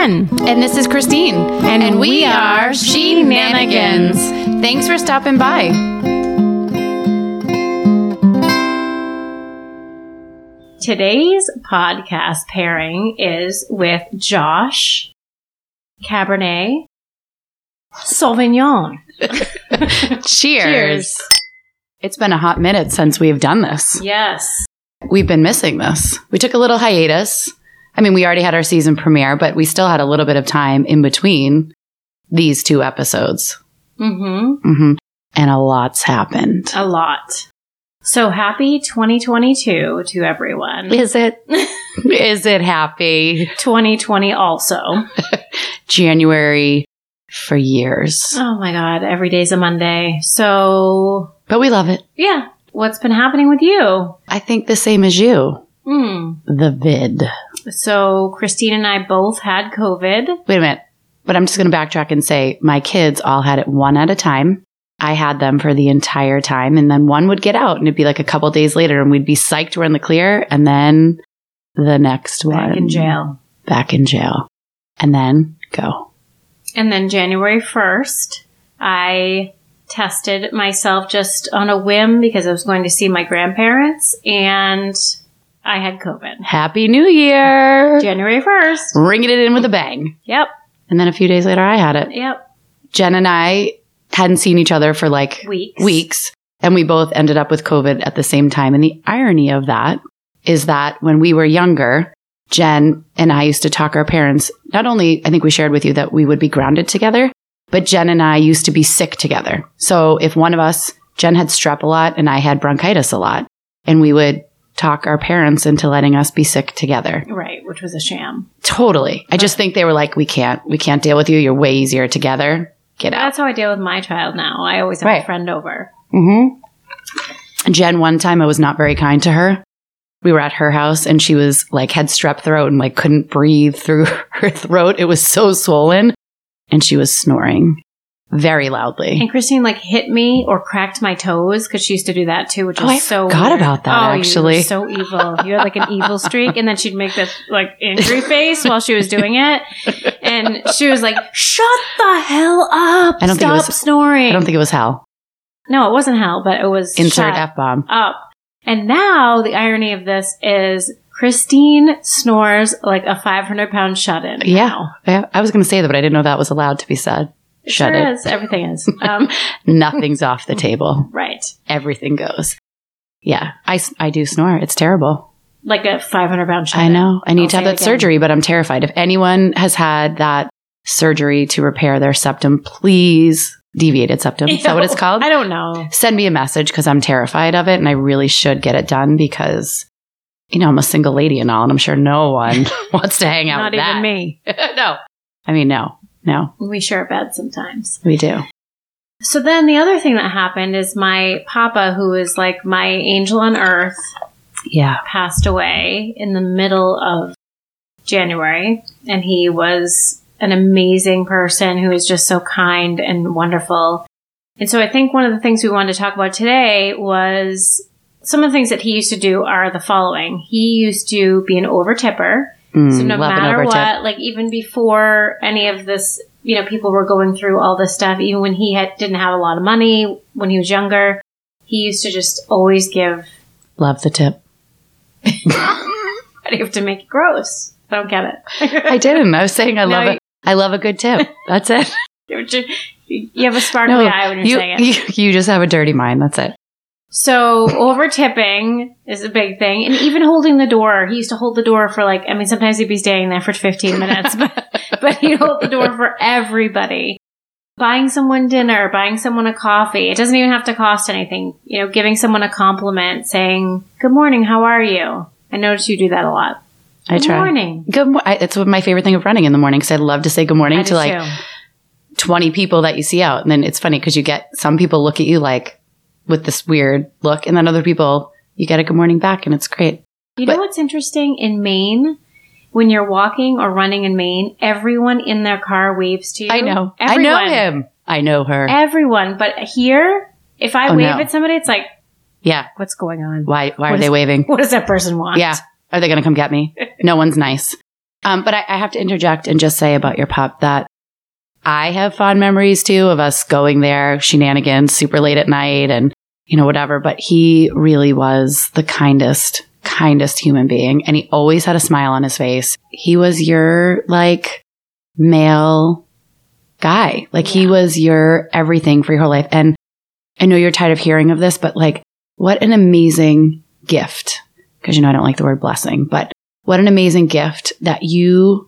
Jen. And this is Christine. And we are She-Nanigans. Thanks for stopping by. Today's podcast pairing is with Josh Cabernet Sauvignon. Cheers. Cheers. It's been a hot minute since we've done this. Yes. We've been missing this. We took a little hiatus. I mean, we already had our season premiere, but we still had a little bit of time in between these two episodes. Mm-hmm. hmm And a lot's happened. A lot. So happy 2022 to everyone. Is it? Is it happy? 2020 also. January for years. Oh my God. Every day's a Monday. So But we love it. yeah. What's been happening with you? I think the same as you. Hmm. The vid. So Christine and I both had COVID. Wait a minute. But I'm just going to backtrack and say my kids all had it one at a time. I had them for the entire time. And then one would get out and it'd be like a couple days later and we'd be psyched we're in the clear. And then the next one. Back in jail. Back in jail. And then go. And then January 1st, I tested myself just on a whim because I was going to see my grandparents and I had COVID. Happy New Year. January 1st. Ringing it in with a bang. Yep. And then a few days later, I had it. Yep. Jen and I hadn't seen each other for like Weeks. weeks and we both ended up with COVID at the same time. And the irony of that is that when we were younger, Jen and I used to talk our parents. Not only, I think we shared with you that we would be grounded together, but Jen and I used to be sick together. So if one of us, Jen had strep a lot and I had bronchitis a lot, and we would talk our parents into letting us be sick together. Right, which was a sham. Totally. I just think they were like, we can't, we can't deal with you. You're way easier together. Get out. That's how I deal with my child now. I always have Right. a friend over. Mm-hmm. Jen, one time I was not very kind to her. We were at her house and she was like had strep throat and like couldn't breathe through her throat. It was so swollen and she was snoring very loudly. And Christine like hit me or cracked my toes because she used to do that too, which Oh, is I so forgot weird. about that, Oh, actually. so evil. You had like an evil streak, and then she'd make this like angry face while she was doing it, and she was like, "Shut the hell up! I don't think it Stop was- snoring." I don't think it was hell. no, it wasn't hell, but it was Insert F bomb. up. And now the irony of this is Christine snores like a 500 pound shut in. Yeah. yeah. I was going to say that, but I didn't know that was allowed to be said. It Shut sure it. is. Everything is. Um, Nothing's off the table. right. Everything goes. Yeah. I, I do snore. It's terrible. Like a 500 pound shut I know. I need I'll to have that surgery, but I'm terrified. If anyone has had that surgery to repair their septum, please deviated septum. Is that what it's called? I don't know. Send me a message because I'm terrified of it and I really should get it done because, you know, I'm a single lady and all, and I'm sure no one wants to hang out Not with even me. no. I mean, no, no, We share a bed sometimes. we do. So then the other thing that happened is my papa, who is like my angel on earth, Yeah. passed away in the middle of January. And he was an amazing person who was just so kind and wonderful. And so I think one of the things we wanted to talk about today was some of the things that he used to do are the following. He used to be an over tipper. Mm, So no matter what, like even before any of this, you know, people were going through all this stuff, even when he had didn't have a lot of money when he was younger, he used to just always give. Love the tip. Why do you have to make it gross? I don't get it. I didn't. I was saying I No, love it. I love a good tip. That's it. you have a sparkly eye when you're you, saying it. you, you just have a dirty mind. That's it. So over tipping is a big thing, and even holding the door. He used to hold the door for like, I mean, sometimes he'd be staying there for 15 minutes, but but he'd hold the door for everybody. Buying someone dinner, buying someone a coffee. It doesn't even have to cost anything. You know, giving someone a compliment, saying, "Good morning, how are you?" I notice you do that a lot. I try. morning. Good. morning. It's my favorite thing of running in the morning because I love to say good morning I to like too. 20 people that you see out. And then it's funny because you get some people look at you like with this weird look, and then other people, you get a good morning back, and it's great. You know what's interesting in Maine? When you're walking or running in Maine, everyone in their car waves to you. I know. Everyone. I know him. I know her. Everyone. But here, if I Oh, wave no. at somebody, it's like, yeah. what's going on? Why? Why What are is- they waving? What does that person want? Yeah. Are they going to come get me? No one's nice. Um, but I, I have to interject and just say about your pup that I have fond memories too of us going there, shenanigans, super late at night and, you know, whatever. But he really was the kindest, kindest human being. And he always had a smile on his face. He was your like male guy. Like he was your everything for your whole life. And I know you're tired of hearing of this, but like what an amazing gift. Cause you know, I don't like the word blessing, but what an amazing gift that you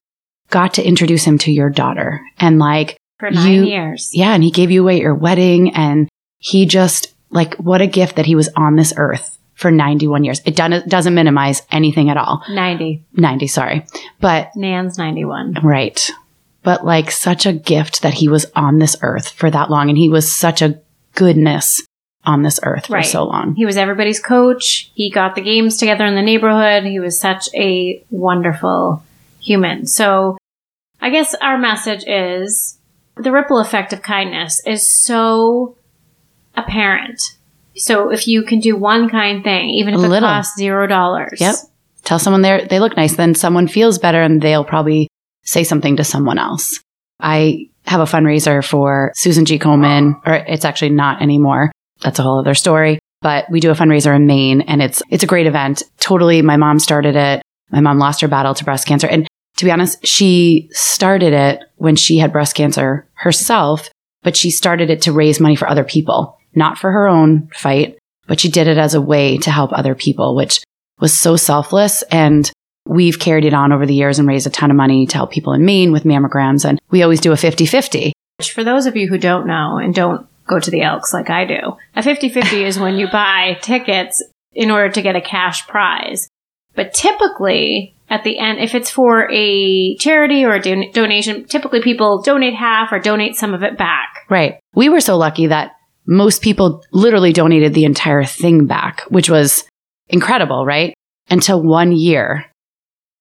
got to introduce him to your daughter and like For nine You- years. yeah, and he gave you away at your wedding and he just like what a gift that he was on this earth for 91 years. It doesn't doesn't minimize anything at all. 90. 90, sorry. But Nan's 91. right. But like such a gift that he was on this earth for that long and he was such a goodness on this earth for Right. so long. He was everybody's coach. He got the games together in the neighborhood. He was such a wonderful human. So I guess our message is the ripple effect of kindness is so apparent. So if you can do one kind thing, even if it little. costs zero dollars. Yep. Tell someone they they look nice, then someone feels better and they'll probably say something to someone else. I have a fundraiser for Susan G. Komen, or it's actually not anymore. That's a whole other story. But we do a fundraiser in Maine and it's it's a great event. Totally my mom started it. My mom lost her battle to breast cancer. And to be honest, she started it when she had breast cancer herself, but she started it to raise money for other people, not for her own fight, but she did it as a way to help other people, which was so selfless. And we've carried it on over the years and raised a ton of money to help people in Maine with mammograms. And we always do a 50 50. Which for those of you who don't know and don't go to the Elks like I do, a 50-50 is when you buy tickets in order to get a cash prize. But typically at the end, if it's for a charity or a don- donation, typically people donate half or donate some of it back. Right. We were so lucky that most people literally donated the entire thing back, which was incredible, right? Until one year,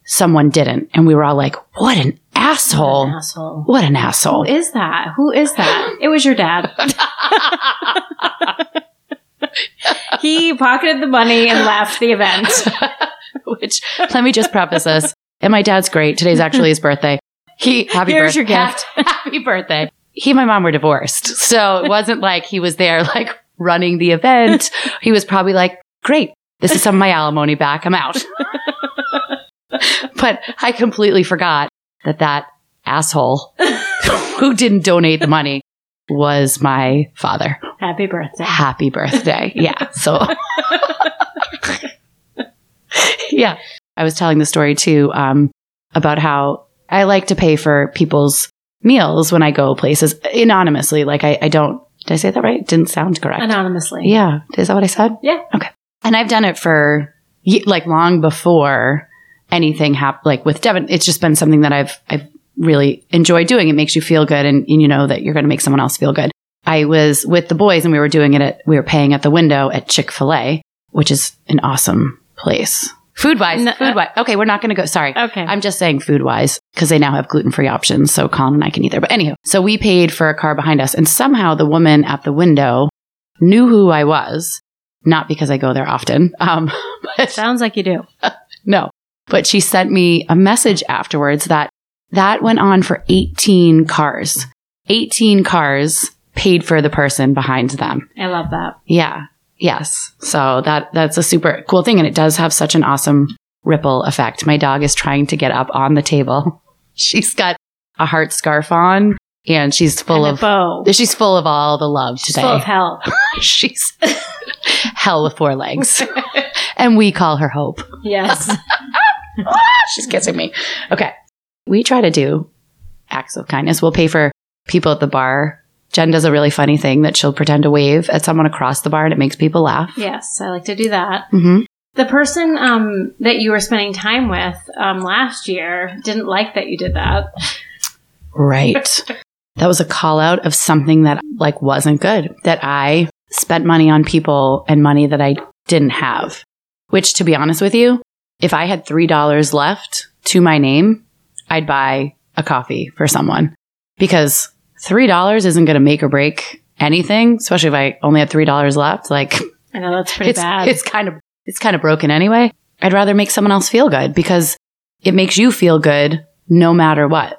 someone didn't. And we were all like, what an asshole. An asshole. What an asshole. is that? Who is that? It was your dad. he pocketed the money and left the event. Which, let me just preface this. And my dad's great. Today's actually his birthday. He, happy Here's birth- your gift. Happy birthday. He and my mom were divorced. So it wasn't like he was there like running the event. He was probably like, great. This is some of my alimony back. I'm out. but I completely forgot that that asshole who didn't donate the money was my father. Happy birthday. Happy birthday. Yeah. So, yeah. I was telling the story too um, about how I like to pay for people's meals when I go places anonymously. Like, I, I don't, did I say that right? Didn't sound correct. Anonymously. Yeah. Is that what I said? Yeah. Okay. And I've done it for like long before anything happened, like with Devin. It's just been something that I've, I've really enjoy doing. It makes you feel good and, and you know that you're going to make someone else feel good. I was with the boys and we were doing it at, we were paying at the window at Chick fil A, which is an awesome place. Food wise, No, uh, food wise. Okay. We're not going to go. Sorry. Okay. I'm just saying food wise because they now have gluten free options. So Colin and I can eat there. But anywho, so we paid for a car behind us and somehow the woman at the window knew who I was. Not because I go there often. Um, but Sounds like you do. no, but she sent me a message afterwards that that went on for 18 cars. 18 cars paid for the person behind them. I love that. Yeah. Yes. So that that's a super cool thing and it does have such an awesome ripple effect. My dog is trying to get up on the table. She's got a heart scarf on and she's full and of she's full of all the love She's today. full of hell. she's hell with four legs. and we call her hope. yes. She's kissing me. Okay. We try to do acts of kindness. We'll pay for people at the bar. Jen does a really funny thing that she'll pretend to wave at someone across the bar and it makes people laugh. Yes, I like to do that. hmm The person um, that you were spending time with um, last year didn't like that you did that. Right. that was a call out of something that like wasn't good. That I spent money on people and money that I didn't have. Which to be honest with you, if I had $3 left to my name, I'd buy a coffee for someone because $3 isn't going to make or break anything, especially if I only had $3 left. Like I know that's pretty it's, bad. it's kind of, it's kind of broken anyway. I'd rather make someone else feel good because it makes you feel good no matter what.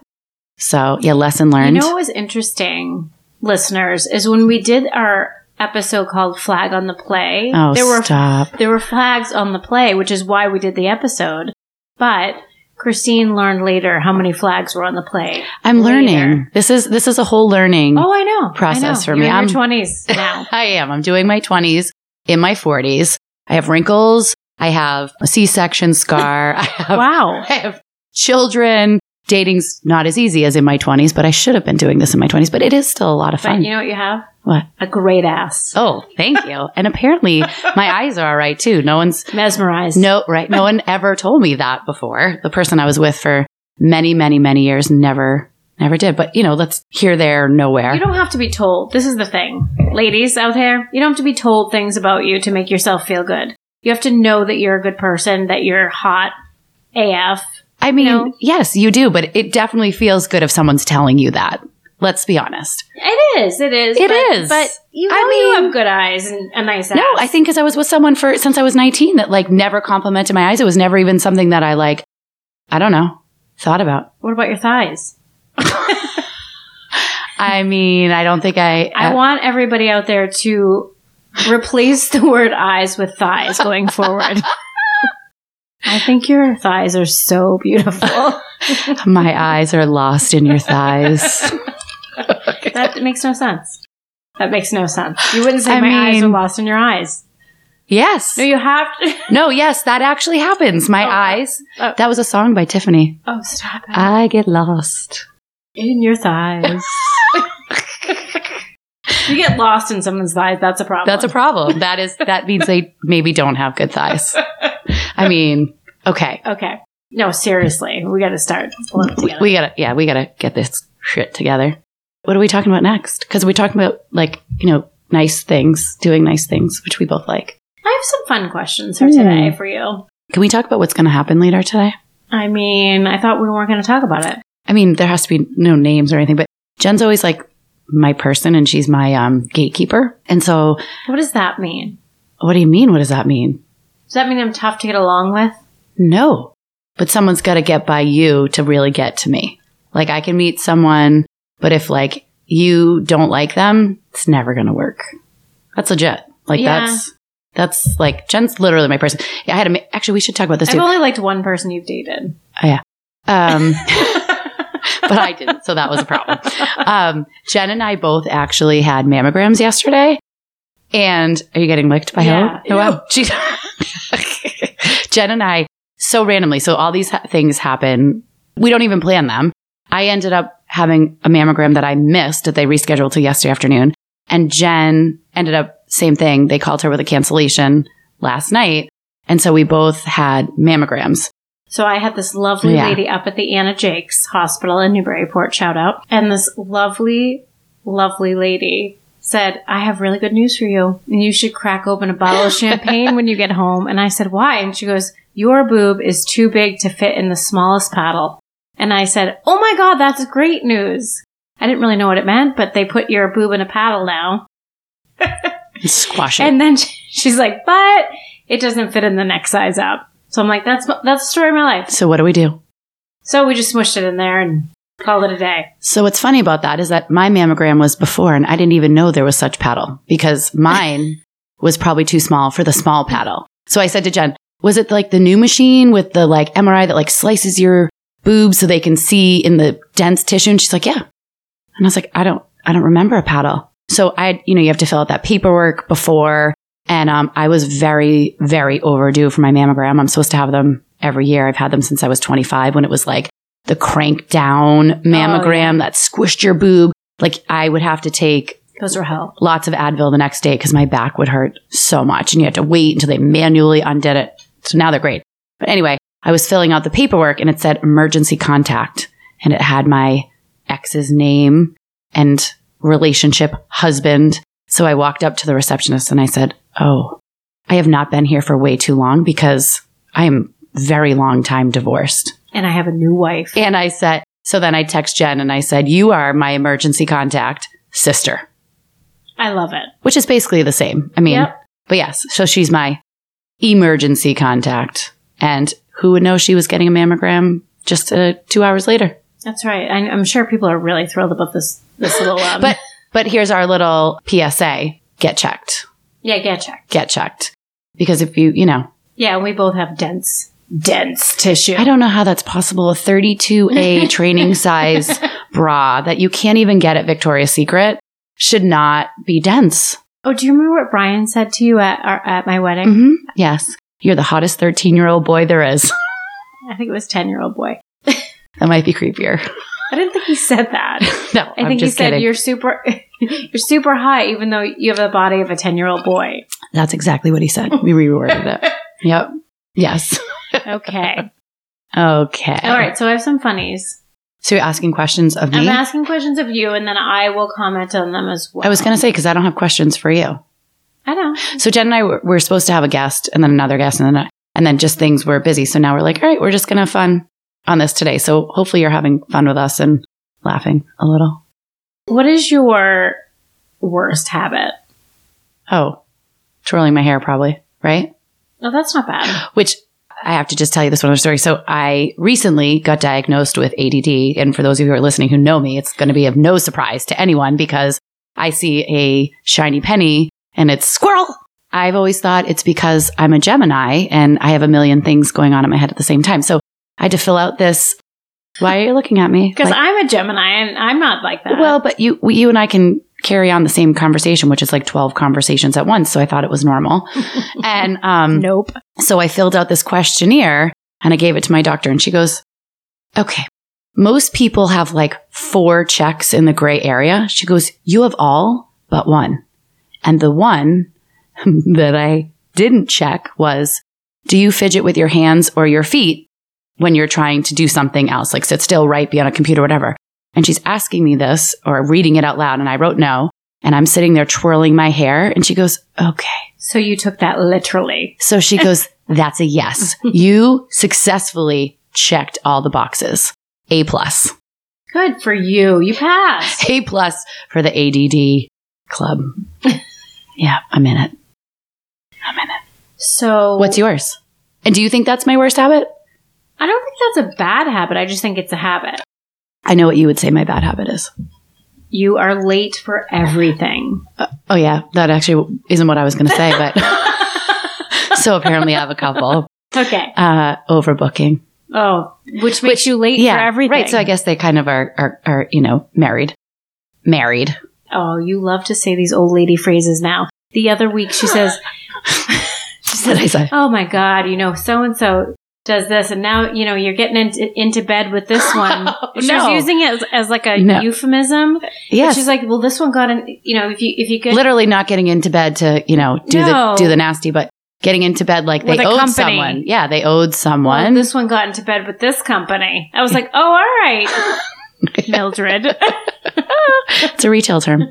So yeah, lesson learned. You know what was interesting, listeners, is when we did our episode called Flag on the Play. oh, there were stop. there were flags on the play, which is why we did the episode. But Christine learned later how many flags were on the play. I'm later. learning. This is this is a whole learning. Oh, I know. Process I know. for You're me. I'm- twenties now. I am. I'm doing my 20s in my 40s. I have wrinkles. I have a C-section scar. I have wow. I have children. Dating's not as easy as in my 20s, but I should have been doing this in my 20s, but it is still a lot of But fun. you know what you have? what? A great ass. Oh, thank you. and apparently my eyes are all right too. No one's Mesmerized. no, right. No one ever told me that before. The person I was with for many, many, many years never, never did. But you know, let's here, there, nowhere. You don't have to be told. This is the thing. Ladies out there, you don't have to be told things about you to make yourself feel good. You have to know that you're a good person, that you're hot AF. I mean, know? yes, you do, but it definitely feels good if someone's telling you that. Let's be honest. It is. It is. It but, is. But you know I you have good eyes and a nice ass. No, I think because I was with someone for since I was 19 that like never complimented my eyes. It was never even something that I like, I don't know, thought about. What about your thighs? I mean, I don't think I. I uh, want everybody out there to replace the word eyes with thighs going forward. I think your thighs are so beautiful. my eyes are lost in your thighs. that makes no sense. That makes no sense. You wouldn't say I my eyes are lost in your eyes. yes. No, you have to. No, yes, that actually happens. My Oh. Uh, eyes. Oh. That was a song by Tiffany. Oh, stop it. I get lost. in your thighs. you get lost in someone's thighs, that's a problem. That's a problem. That is that means they maybe don't have good thighs. I mean, okay. Okay. No, seriously. We got to start. We, we gotta yeah, we gotta get this shit together. What are we talking about next? Because we're talking about like, you know, nice things, doing nice things, which we both like. I have some fun questions for Hmm. today for you. Can we talk about what's gonna happen later today? I mean, I thought we weren't going to talk about it. I mean, there has to be no names or anything, but Jen's always like my person and she's my um gatekeeper. And so What does that mean? what do you mean? What does that mean? Does that mean I'm tough to get along with? No. But someone's got to get by you to really get to me. Like I can meet someone, but if like you don't like them, it's never going to work. That's legit. Like Yeah. that's that's like Jen's literally my person. Yeah, I had ma- actually we should talk about this I've too. only liked one person you've dated. Oh, yeah. Um but I didn't, so that was a problem. Um Jen and I both actually had mammograms yesterday. And are you getting licked by Yeah. Oh, wow. She- Jen and I so randomly. So all these ha- things happen. We don't even plan them. I ended up having a mammogram that I missed that they rescheduled to yesterday afternoon. And Jen ended up same thing. They called her with a cancellation last night. And so we both had mammograms. So I had this lovely Yeah. lady up at the Anna Jaques Hospital in Newburyport, shout out. And this lovely, lovely lady said, I have really good news for you. And you should crack open a bottle of champagne when you get home. And I said, why? And she goes, your boob is too big to fit in the smallest paddle. And I said, oh my God, that's great news. I didn't really know what it meant, but they put your boob in a paddle now. Squash it. And then she's like, but it doesn't fit in the next size up. So I'm like, that's, that's the story of my life. so what do we do? So we just smushed it in there and called it a day. So what's funny about that is that my mammogram was before and I didn't even know there was such paddle because mine was probably too small for the small paddle. So I said to Jen, was it like the new machine with the like MRI that like slices your boobs so they can see in the dense tissue? And she's like, yeah. And I was like, I don't, I don't remember a paddle. So I, you know, you have to fill out that paperwork before. And, um, I was very, very overdue for my mammogram. I'm supposed to have them every year. I've had them since I was 25 when it was like the crank down mammogram oh, that squished your boob. Like I would have to take Those were hell. lots of Advil the next day because my back would hurt so much and you had to wait until they manually undid it. So now they're great. But anyway, I was filling out the paperwork and it said emergency contact and it had my ex's name and relationship husband. So I walked up to the receptionist and I said, Oh, I have not been here for way too long because I am very long time divorced. And I have a new wife. And I said, so then I text Jen and I said, you are my emergency contact sister, I love it. which is basically the same. I mean, Yep. but yes, so she's my emergency contact. And who would know she was getting a mammogram just uh, two hours later? That's right. I, I'm sure people are really thrilled about this. This little, um, But but here's our little PSA: get checked, yeah, get checked. get checked, because if you you know Yeah, we both have dense, dense tissue. I don't know how that's possible. A 32A training size bra that you can't even get at Victoria's Secret should not be dense. Oh, do you remember what Brian said to you at our, at my wedding? hmm Yes. You're the hottest 13 year old boy there is. I think it was ten year old boy. That might be creepier. I didn't think he said that. No, I think he said kidding. you're super, you're super high, even though you have the body of a ten year old boy. That's exactly what he said. We reworded it. Yep. Yes. Okay. Okay. All right. So I have some funnies. So you're asking questions of me? I'm asking questions of you, and then I will comment on them as well. I was going to say, because I don't have questions for you. I know. So Jen and I were, were supposed to have a guest and then another guest and then, and then just things were busy. So now we're like, all right, we're just going to have fun on this today. So hopefully you're having fun with us and laughing a little. What is your worst habit? Oh, twirling my hair probably, right? Oh, that's not bad. Which I have to just tell you this one other story. So I recently got diagnosed with ADD. And for those of you who are listening who know me, it's going to be of no surprise to anyone because I see a shiny penny and it's squirrel. I've always thought it's because I'm a Gemini and I have a million things going on in my head at the same time. So I had to fill out this. Why are you looking at me? Because Like- I'm a Gemini, and I'm not like that. well, but you, you and I can carry on the same conversation, which is like 12 conversations at once. So I thought it was normal. and, um, nope. so I filled out this questionnaire and I gave it to my doctor and she goes, okay, most people have like four checks in the gray area. She goes, you have all but one. And the one that I didn't check was, do you fidget with your hands or your feet when you're trying to do something else, like sit still, write, be on a computer, whatever? And she's asking me this or reading it out loud. And I wrote no. And I'm sitting there twirling my hair. And she goes, okay. So you took that literally. So she goes, that's a yes. You successfully checked all the boxes. A plus. Good for you. You passed. A plus for the ADD club. yeah, I'm in it. I'm in it. So What's yours? And do you think that's my worst habit? I don't think that's a bad habit. I just think it's a habit. I know what you would say my bad habit is. You are late for everything. Oh yeah, that actually isn't what I was going to say, but so apparently I have a couple. Okay. Uh, overbooking. Oh, which makes you late for everything. Right. So I guess they kind of are, are, are, you know, married. Married. Oh, you love to say these old lady phrases now. The other week she says, she did I say? "Oh my God, you know, so and so does this, and now you know you're getting into, into bed with this one." She's no. using it as, as like a No. euphemism. yeah she's like, "Well, this one got in. You know, if you if you get literally not getting into bed to you know do No. the do the nasty, but getting into bed like they With owed company. someone. Yeah, they owed well, someone. this one got into bed with this company," I was like, "Oh, all right, Mildred." it's a retail term.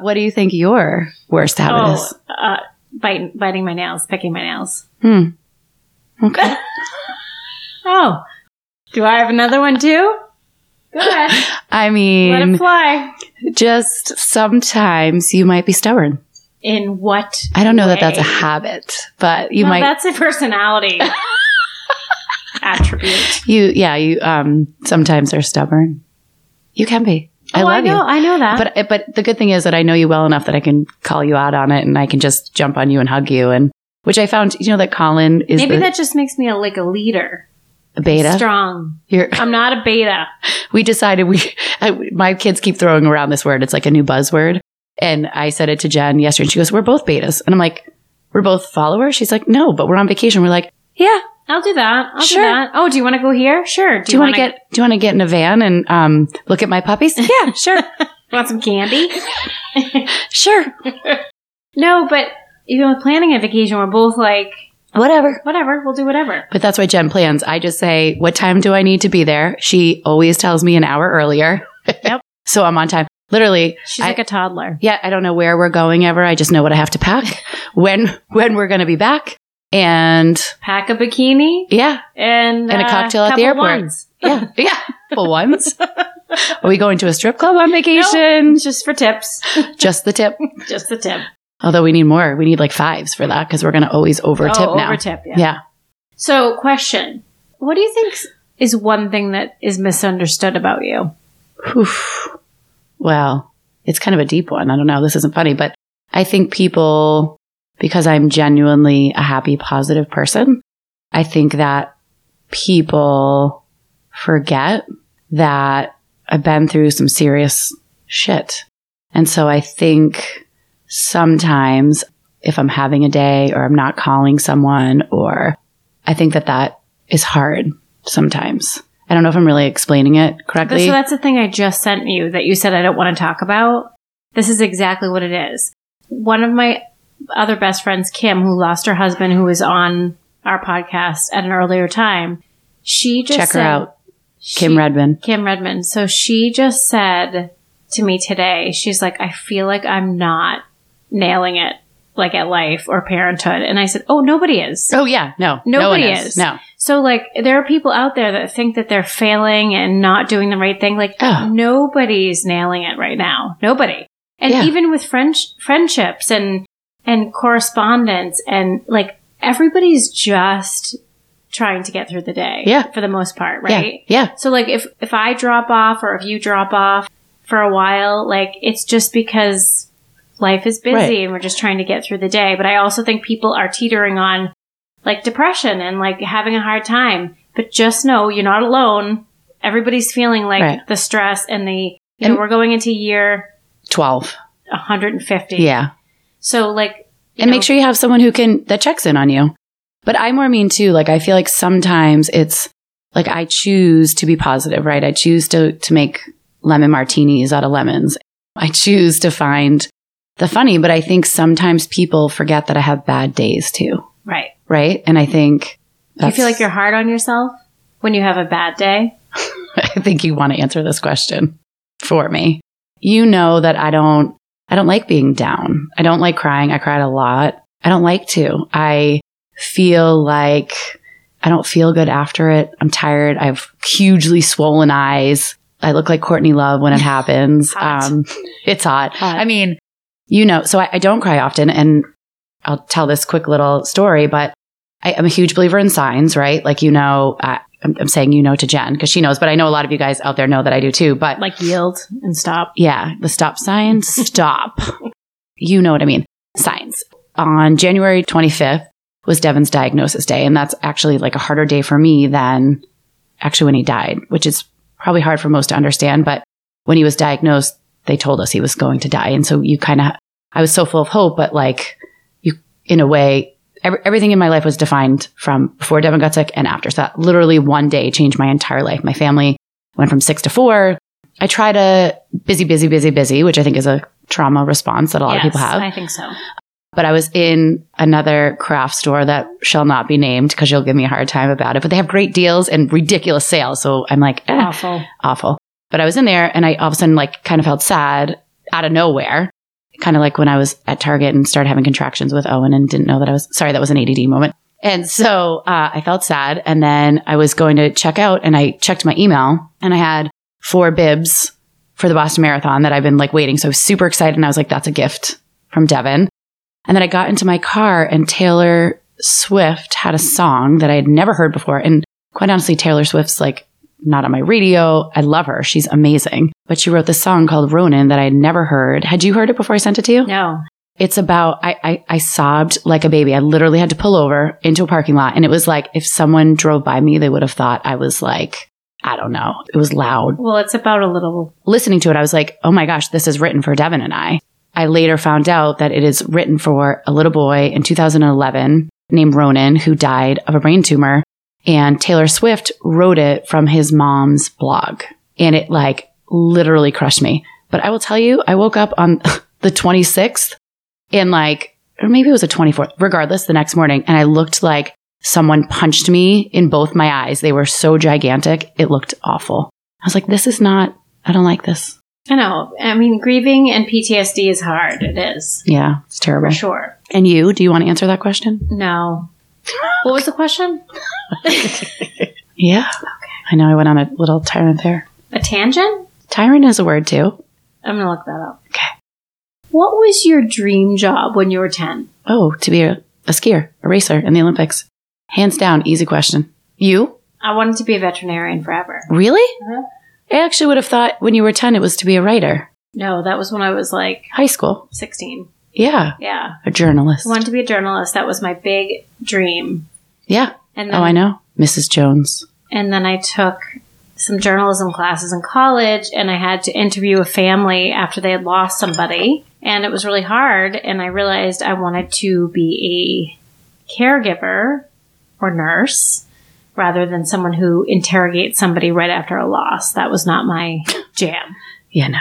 what do you think your worst habit oh, is? uh, biting biting my nails, picking my nails. Hmm. Okay. Oh, do I have another one too? Go ahead, I let it mean, fly. just sometimes you might be stubborn. In what? I don't know that that's a habit, but you No, might. That's a personality attribute. You yeah you um sometimes are stubborn. You can be. I oh, love I know. you. I know that. But but the good thing is that I know you well enough that I can call you out on it and I can just jump on you and hug you and which I found you know that Colin is maybe the, that just makes me a, like a leader. a beta. Strong. You're, I'm not a beta. we decided we I, my kids keep throwing around this word. It's like a new buzzword. And I said it to Jen yesterday and she goes, "We're both betas." And I'm like, "We're both followers?" She's like, "No, but we're on vacation." We're like, "Yeah, I'll do that. I'll Sure. do that. Oh, do you want to go here? Sure. do you want to get do you want to get in a van and um look at my puppies?" yeah, sure. want some candy? Sure. no, but even with planning a vacation, we're both like, Whatever. whatever. We'll do whatever. But that's why Jen plans. I just say, what time do I need to be there? She always tells me an hour earlier. Yep. so I'm on time. Literally, She's I- like a toddler. yeah, I don't know where we're going ever. I just know what I have to pack, when when we're going to be back, and Pack a bikini yeah, and And a uh, cocktail at the airport. ones. yeah, yeah. For once, are we going to a strip club on vacation? Just for tips. Just the tip. Just the tip. Although we need more. We need like fives for that because we're going to always over tip oh, now. over tip. Yeah. Yeah. So, question. What do you think is one thing that is misunderstood about you? Oof. Well, it's kind of a deep one. I don't know. This isn't funny, but I think people, because I'm genuinely a happy, positive person, I think that people forget that I've been through some serious shit. And so I think sometimes if I'm having a day or I'm not calling someone or I think that that is hard sometimes. I don't know if I'm really explaining it correctly. So that's the thing I just sent you that you said I don't want to talk about. This is exactly what it is. One of my other best friends, Kim, who lost her husband, who was on our podcast at an earlier time, she just Check her out. Kim she- Redman. Kim Redmond. So she just said to me today, she's like, I feel like I'm not nailing it like at life or parenthood. And I said, Oh, nobody is. Oh yeah, no, Nobody no one is. No, So like there are people out there that think that they're failing and not doing the right thing. Like Oh. nobody's nailing it right now. Nobody. And Yeah. even with friends friendships and and correspondence and like everybody's just trying to get through the day. Yeah. For the most part, yeah, right? yeah, So like if if I drop off or if you drop off for a while, like it's just because life is busy Right. and we're just trying to get through the day. But I also think people are teetering on like depression and like having a hard time. But just know you're not alone. Everybody's feeling like Right. the stress and the you And- know, we're going into year twelve. 150. Yeah, So like and know, make sure you have someone who can that checks in on you. But I more mean too. Like I feel like sometimes it's like I choose to be positive, right? I choose to to make lemon martinis out of lemons. I choose to find the funny, but I think sometimes people forget that I have bad days too, right. right? And I think Do you feel like you're hard on yourself when you have a bad day? I think you want to answer this question for me. You know that I don't I don't like being down. I don't like crying. I cried a lot. I don't like to. I feel like I don't feel good after it. I'm tired. I have hugely swollen eyes. I look like Courtney Love when it happens. Hot. Um, it's hot. Hot. I mean, you know, so I, I don't cry often. And I'll tell this quick little story, but I, I'm a huge believer in signs, right? Like, you know, I, I'm, I'm saying you know to Jen because she knows, but I know a lot of you guys out there know that I do too. But Like yield and stop. yeah, the stop sign, stop. you know what I mean. Signs. On January 25th was Devin's diagnosis day. And that's actually like a harder day for me than actually when he died, which is probably hard for most to understand. But when he was diagnosed, they told us he was going to die. And so you kind of, I was so full of hope, but like you, in a way, every, everything in my life was defined from before Devin got sick and after. So that literally one day changed my entire life. My family went from six to four. I try to busy, busy, busy, busy, which I think is a trauma response that a lot Yes, of people have. I think so. But I was in another craft store that shall not be named because you'll give me a hard time about it. But they have great deals and ridiculous sales. So I'm like, eh, Awful. awful. But I was in there and I all of a sudden like kind of felt sad out of nowhere. Kind of like when I was at Target and started having contractions with Owen and didn't know that I was sorry, that was an ADD moment. And so uh, I felt sad. And then I was going to check out and I checked my email and I had four bibs for the Boston Marathon that I've been like waiting. So I was super excited. And I was like, that's a gift from Devin. And then I got into my car and Taylor Swift had a song that I had never heard before. And quite honestly, Taylor Swift's like not on my radio. I love her. She's amazing. But she wrote this song called Ronan that I had never heard. Had you heard it before I sent it to you? No. It's about, I, I, I sobbed like a baby. I literally had to pull over into a parking lot. And it was like, if someone drove by me, they would have thought I was like, I don't know. It was loud. Well, it's about a little. Listening to it, I was like, oh my gosh, this is written for Devin and I. I later found out that it is written for a little boy in 2011 named Ronan who died of a brain tumor. And Taylor Swift wrote it from his mom's blog. And it like literally crushed me. But I will tell you, I woke up on the 26th and like, or maybe it was the 24th, regardless, the next morning. And I looked like someone punched me in both my eyes. They were so gigantic. It looked awful. I was like, this is not, I don't like this. I know. I mean, grieving and PTSD is hard. It is. Yeah, it's terrible. For sure. And you, do you want to answer that question? No. What was the question? Yeah. Okay. I know I went on a little tyrant there. A tangent? Tyrant is a word too. I'm going to look that up. Okay. What was your dream job when you were 10? Oh, to be a, a skier, a racer in the Olympics. Hands down, easy question. You? I wanted to be a veterinarian forever. Really? Uh-huh. I actually would have thought when you were 10 it was to be a writer. No, that was when I was like High school. 16. Yeah. Yeah. A journalist. I wanted to be a journalist. That was my big dream. Yeah. And then, Oh, I know. Mrs. Jones. And then I took some journalism classes in college and I had to interview a family after they had lost somebody. And it was really hard. And I realized I wanted to be a caregiver or nurse rather than someone who interrogates somebody right after a loss. That was not my jam. Yeah, no.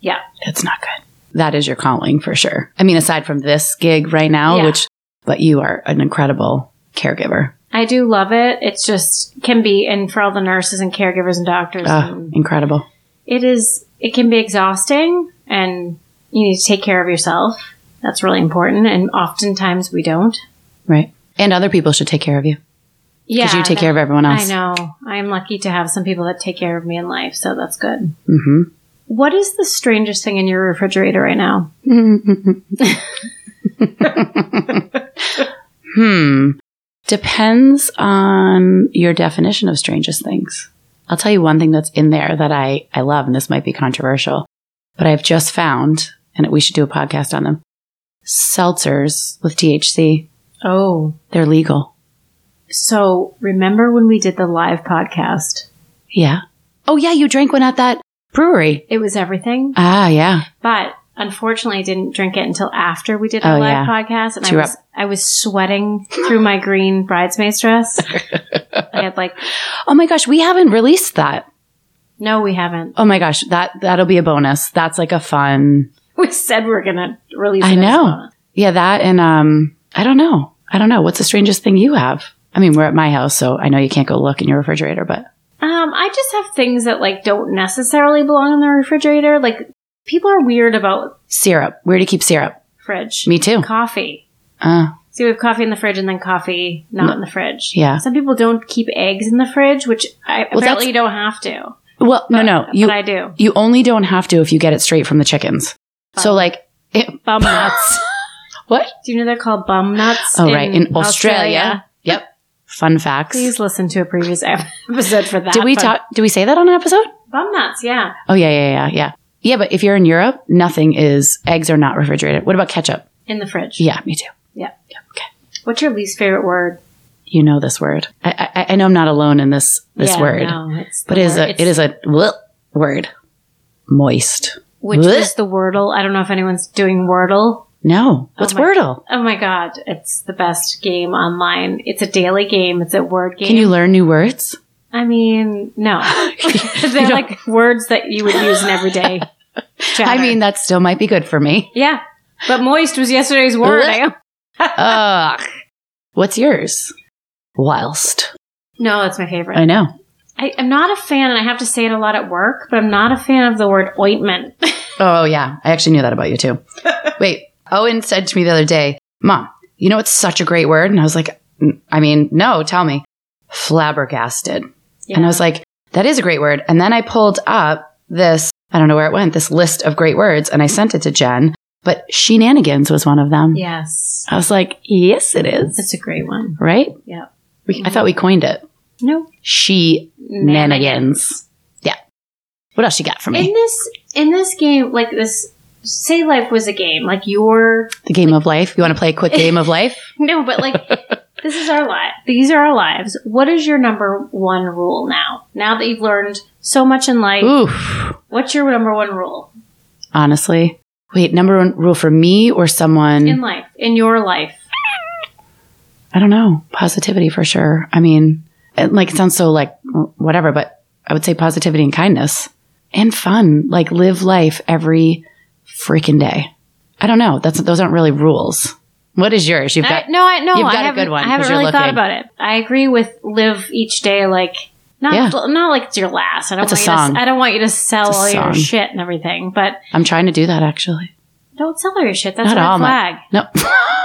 Yeah. That's not good. That is your calling for sure. I mean, aside from this gig right now, Yeah. which, but you are an incredible caregiver. I do love it. It's just can be, and for all the nurses and caregivers and doctors, Oh, and incredible. it is. It can be exhausting, and you need to take care of yourself. That's really important, and oftentimes we don't. Right. And other people should take care of you Yeah, because you take that- care of everyone else. I know. I'm lucky to have some people that take care of me in life, so that's good. hmm What is the strangest thing in your refrigerator right now? Hmm. Depends on your definition of strangest things. I'll tell you one thing that's in there that I, I love, and this might be controversial, but I've just found, and we should do a podcast on them. Seltzers with THC, Oh, they're legal. so remember when we did the live podcast? Yeah. Oh, yeah, you drank one at that brewery. It was everything, Ah, yeah. but unfortunately, I didn't drink it until after we did Oh, our live yeah. podcast, and I was I was sweating through my green bridesmaid's dress. I had like, Oh my gosh, we haven't released that. no, we haven't. Oh my gosh, that that'll be a bonus. That's like a fun. We said we are gonna release. I it know. Yeah, that and um, I don't know. I don't know. What's the strangest thing you have? I mean, we're at my house, so I know you can't go look in your refrigerator, but Um, I just have things that like don't necessarily belong in the refrigerator. Like people are weird about syrup. Where do you keep syrup? fridge. Me too. Coffee. Uh, So we have coffee in the fridge and then coffee not in the fridge. yeah. Some people don't keep eggs in the fridge, which I Well, apparently that's- you don't have to. Well, no, no. You but I do. you only don't have to if you get it straight from the chickens. So like, it, Bum nuts. what? do you know they're called bum nuts? Oh, right, in Australia. Fun facts. Please listen to a previous episode for that. Did we talk? Did we say that on an episode? Bum nuts, yeah. Oh yeah, yeah, yeah, yeah. Yeah, but if you're in Europe, nothing is eggs are not refrigerated. What about ketchup? In the fridge. Yeah, me too. Yeah. Okay. What's your least favorite word? You know this word. I, I, I know I'm not alone in this this Yeah, word, no, it's but it is a it is a word. Moist. which Blech. is the Wordle. I don't know if anyone's doing Wordle. No, oh what's my- Wordle? Oh my god, it's the best game online. It's a daily game. It's a word game. Can you learn new words? I mean, no. They're like words that you would use in everyday chatter. I mean, that still might be good for me. yeah. But moist was yesterday's word. Ugh. What's yours? Whilst. no, that's my favorite. I know. I, I'm not a fan, and I have to say it a lot at work, but I'm not a fan of the word ointment. Oh yeah, I actually knew that about you too. Wait, Owen said to me the other day, "Mom, you know it's such a great word," and I was like, "I mean, no, tell me." Flabbergasted, and I was like, "That is a great word." And then I pulled up this, I don't know where it went, this list of great words, and I sent it to Jen. But shenanigans was one of them. yes, I was like, "Yes, it is." it's a great one. Right? Yeah. We, I thought we coined it. No She nanigans. Yeah. What else you got for me? In this in this game, like this, say life was a game. Like your The game of life. You want to play a quick game of life? no, but like this is our life. These are our lives. What is your number one rule now? Now that you've learned so much in life, Oof. what's your number one rule honestly. Wait, number one rule for me or someone? in life in your life? I don't know. Positivity for sure. I mean, it, like it sounds so like whatever, but I would say positivity and kindness and fun. Like live life every freaking day. I don't know. That's those aren't really rules. What is yours? You've got I, no, I no, you've got I a haven't, good one, I haven't really thought about it. I agree with live each day like. Not, Yeah. not like it's your last. I don't It's a want you. To, I don't want you to sell all your shit and everything, but I'm trying to do that actually. don't sell all your shit. That's Not all my- flag. No.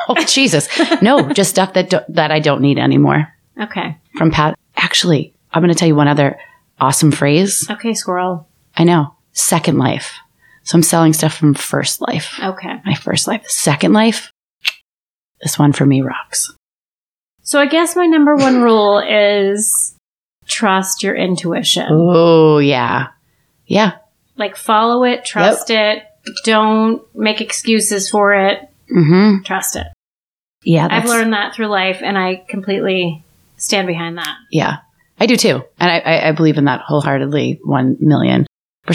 oh Jesus. No, just stuff that do, that I don't need anymore. Okay. From Pat. Actually, I'm going to tell you one other awesome phrase. Okay, squirrel. I know. Second life. So I'm selling stuff from first life. Okay. My first life. Second life. This one for me rocks. So I guess my number one rule is trust your intuition. Oh, yeah. Yeah. Like follow it, trust it. Don't make excuses for it. Mm-hmm. Trust it. Yeah. I've learned that through life and I completely stand behind that. Yeah, I do too. And I, I, I believe in that wholeheartedly, one million.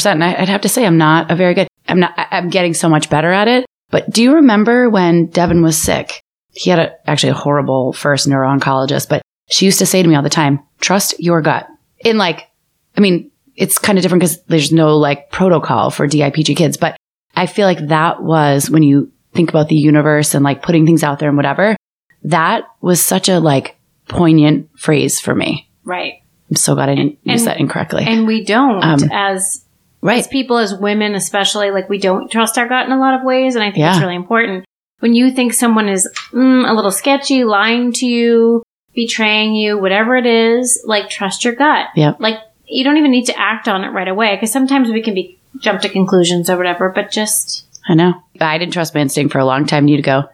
And I'd have to say, I'm not a very good, I'm not, I'm getting so much better at it. But do you remember when Devin was sick? He had a, actually a horrible first neuro-oncologist, but she used to say to me all the time, trust your gut. In like, I mean, it's kind of different because there's no like protocol for DIPG kids, but I feel like that was when you think about the universe and like putting things out there and whatever, that was such a like poignant phrase for me. Right. I'm so glad I didn't And- use that incorrectly. And we don't Um, as right. as people, as women, especially, like we don't trust our gut in a lot of ways. And I think it's really important. When you think someone is mm, a little sketchy, lying to you, betraying you, whatever it is, like trust your gut. Yep. Like you don't even need to act on it right away because sometimes we can be jump to conclusions or whatever, but just I know. I didn't trust my instinct for a long time. You'd go,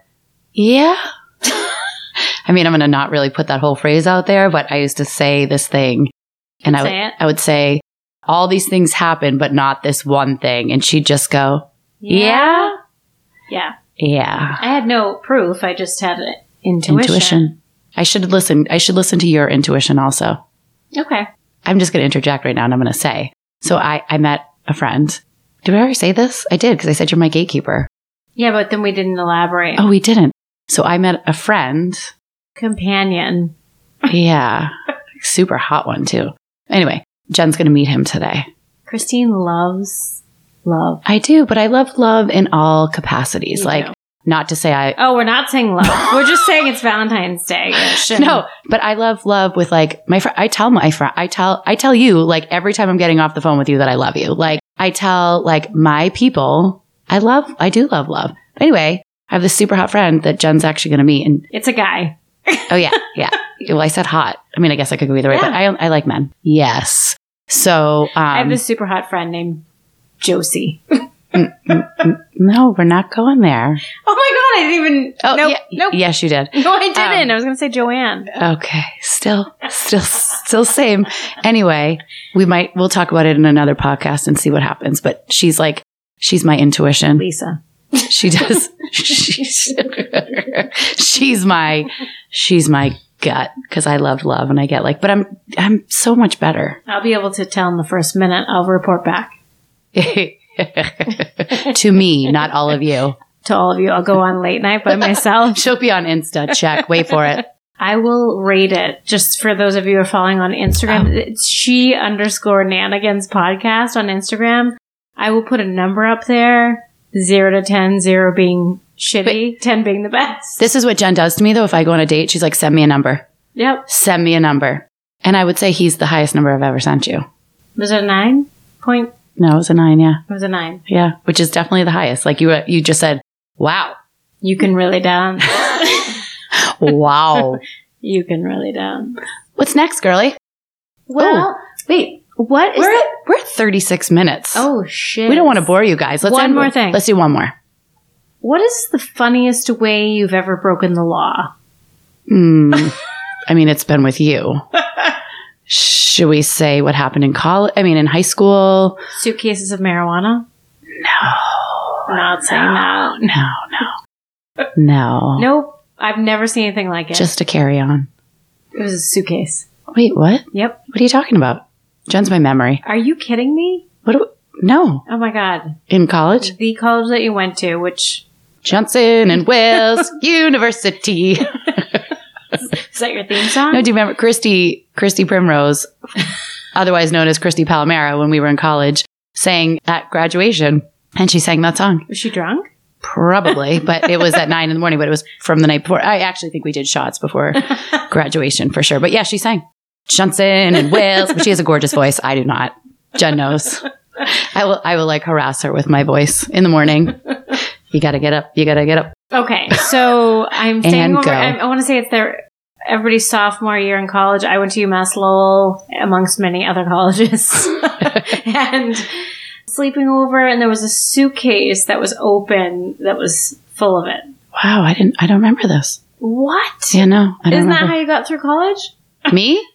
yeah. I mean, I'm going to not really put that whole phrase out there, but I used to say this thing and I would, I would say, all these things happen, but not this one thing. And she'd just go, yeah, yeah. yeah. I had no proof. I just had. Intuition. Intuition. I should listen. I should listen to your intuition also. Okay. I'm just going to interject right now and I'm going to say, so I, I met a friend. Did I already say this? I did because I said you're my gatekeeper. Yeah, but then we didn't elaborate. Oh, we didn't. So I met a friend. Companion. Yeah. Super hot one too. Anyway, Jen's going to meet him today. Christine loves love. I do, but I love love in all capacities. You like, do. not to say I, Oh, we're not saying love. we're just saying it's Valentine's Day. no, but I love love with like my friend. I tell my friend, I tell, I tell you like every time I'm getting off the phone with you that I love you. Like I tell like my people, I love, I do love love. Anyway, I have this super hot friend that Jen's actually going to meet. And It's a guy. Oh yeah, yeah. Well, I said hot. I mean, I guess I could go either way, but I, I like men. Yes. So, um, I have this super hot friend named Josie. no, we're not going there. Oh my god, I didn't even. Oh, nope, yeah, nope. yes, you did. No, I didn't. Um, I was going to say Joanne. Okay. Still, still, still same. Anyway, we might, we'll talk about it in another podcast and see what happens. But she's like, she's my intuition. Lisa. She does. she's, she's my, she's my gut because I love love and I get like, but I'm, I'm so much better. I'll be able to tell in the first minute. I'll report back to me, not all of you. to all of you. I'll go on late night by myself. She'll be on Insta. Check. Wait for it. I will rate it just for those of you who are following on Instagram. Oh. It's she underscore nanigans podcast on Instagram. I will put a number up there zero to 10, zero being shitty, 10 being the best. This is what Jen does to me though. If I go on a date, she's like, send me a number. yep. Send me a number. And I would say he's the highest number I've ever sent you. Was it a nine point? No, it was a nine. Yeah. It was a nine. Yeah. Which is definitely the highest. Like you, uh, you just said, wow. You can really dance. wow. you can really dance. What's next, girly? Well, wait, what is We're at, we're at 36 minutes. Oh, shit. we don't want to bore you guys. Let's One more with- thing. Let's do one more. What is the funniest way you've ever broken the law? Hmm. I mean, it's been with you. Should we say what happened in college? I mean, in high school? Suitcases of marijuana? No. I'm not saying that. No, no. No. Nope. I've never seen anything like it. Just a carry on. it was a suitcase. Wait, what? Yep. What are you talking about? Jen's my memory. Are you kidding me? What? Do no. Oh my god. In college? The college that you went to, which Johnson and Wales University. is that your theme song? No, do you remember Christy, Christy Primrose, otherwise known as Christy Palomera when we were in college, sang at graduation and she sang that song. was she drunk? Probably, but it was at nine in the morning, but it was from the night before. I actually think we did shots before graduation for sure. But yeah, she sang Johnson and Wales, but she has a gorgeous voice. I do not. Jen knows. I will, I will like harass her with my voice in the morning. You gotta get up. You gotta get up. Okay, so I'm staying over. I, I want to say it's their everybody's sophomore year in college. I went to UMass Lowell, amongst many other colleges, and sleeping over. And there was a suitcase that was open that was full of it. Wow, I didn't. I don't remember this. What? Yeah, no, I don't Isn't that how you got through college? Me?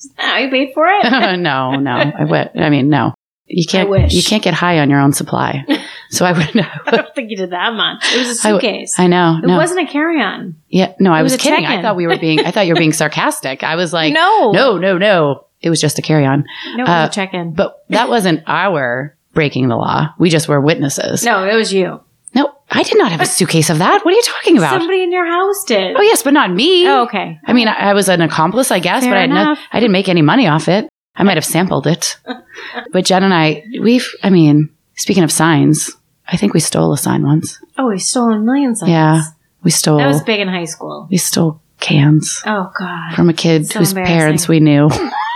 Isn't that how you paid for it? no, no. I would. I mean, no. You can't. You can't get high on your own supply. So I wouldn't. I don't think you did that much. It was a suitcase. I know. it no. wasn't a carry-on. Yeah. No, I it was was, kidding. I thought we were being. I thought you were being sarcastic. I was like, no, no, no, no. It was just a carry on. no, uh, check-in. But that wasn't our breaking the law. We just were witnesses. No, it was you. No, I did not have a suitcase of that. What are you talking about? Somebody in your house did. oh yes, but not me. Oh, okay. I mean, I, I was an accomplice, I guess, Fair but I, no. I didn't make any money off it. I might have sampled it. but Jen and I, we've, I mean, speaking of signs, I think we stole a sign once. Oh, we stole a million signs. Yeah. We stole, That was big in high school. we stole cans Oh God. from a kid So whose parents we knew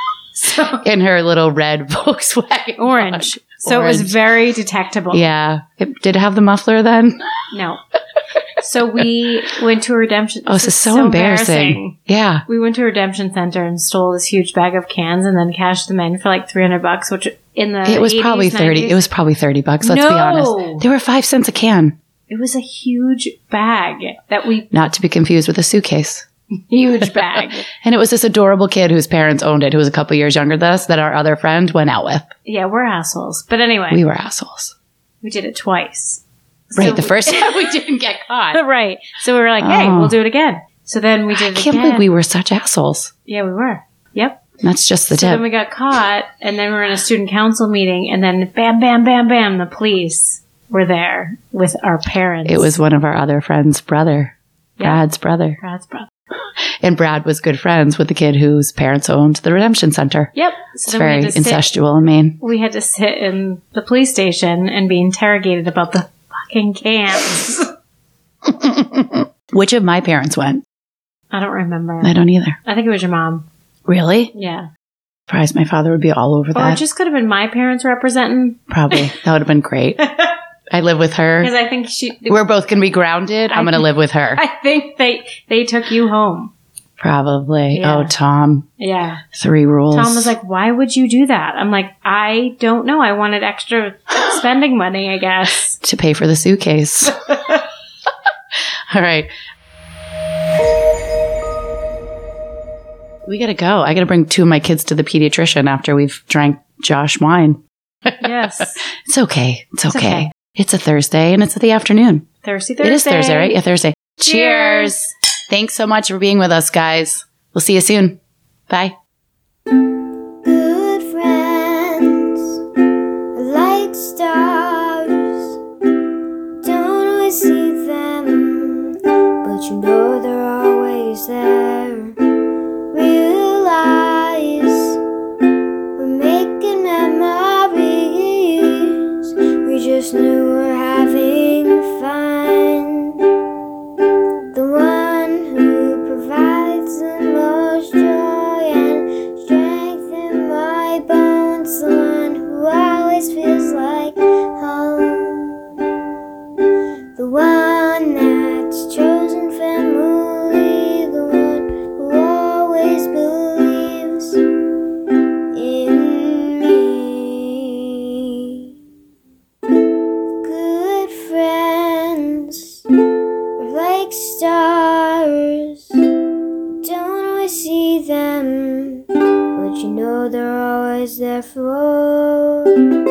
So in her little red Volkswagen. orange. So it was very detectable. Yeah. It, did it have the muffler then? No. So we went to a redemption. Oh, this is so, embarrassing. Yeah. We went to a redemption center and stole this huge bag of cans and then cashed them in for like 300 bucks, which in the It was 80s, probably 30. 90s It was probably 30 bucks. Let's be honest. They were five cents a can, it was a huge bag that we not to be confused with a suitcase. Huge bag. And it was this adorable kid whose parents owned it, who was a couple years younger than us, that our other friend went out with. yeah, we're assholes. But anyway, We we, were assholes. We did it twice. Right. So the first time we didn't get caught. right. So we were like, hey, Oh. we'll do it again. So then we did it can't again. believe we were such assholes. yeah, we were. Yep. That's just the so tip. then we got caught, and then we were in a student council meeting, and then bam, bam, bam, bam, the police were there with our parents. It was one of our other friends' brother, Yeah. Brad's brother. Brad's brother. And Brad was good friends with the kid whose parents owned the Redemption Center. Yep. It's So then very had, to sit, incestual and mean. we had to sit in the police station and be interrogated about the fucking cans. Which of my parents went? I don't remember. I don't either. I think it was your mom. Really? Yeah. Surprised my father would be all over Or it that. just could have been my parents representing. Probably. That would have been great. I live with her. Because I think she. We're both going to be grounded. I'm going to live with her. I think they they took you home. Probably. Oh, yeah. Oh, Tom. Yeah. Three rules. Tom was like, "Why would you do that?" I'm like, "I don't know. I wanted extra spending money, I guess." to pay for the suitcase. All right. We got to go. I got to bring two of my kids to the pediatrician after we've drank Josh wine. Yes. It's okay. It's okay. okay. It's a Thursday and it's the afternoon. Thursday, Thursday. It is Thursday, right? Yeah, Thursday. Cheers. Thanks so much for being with us, guys. We'll see you soon. Bye. Good friends are like stars. Don't always see them, but you know they're always there. We they're always there for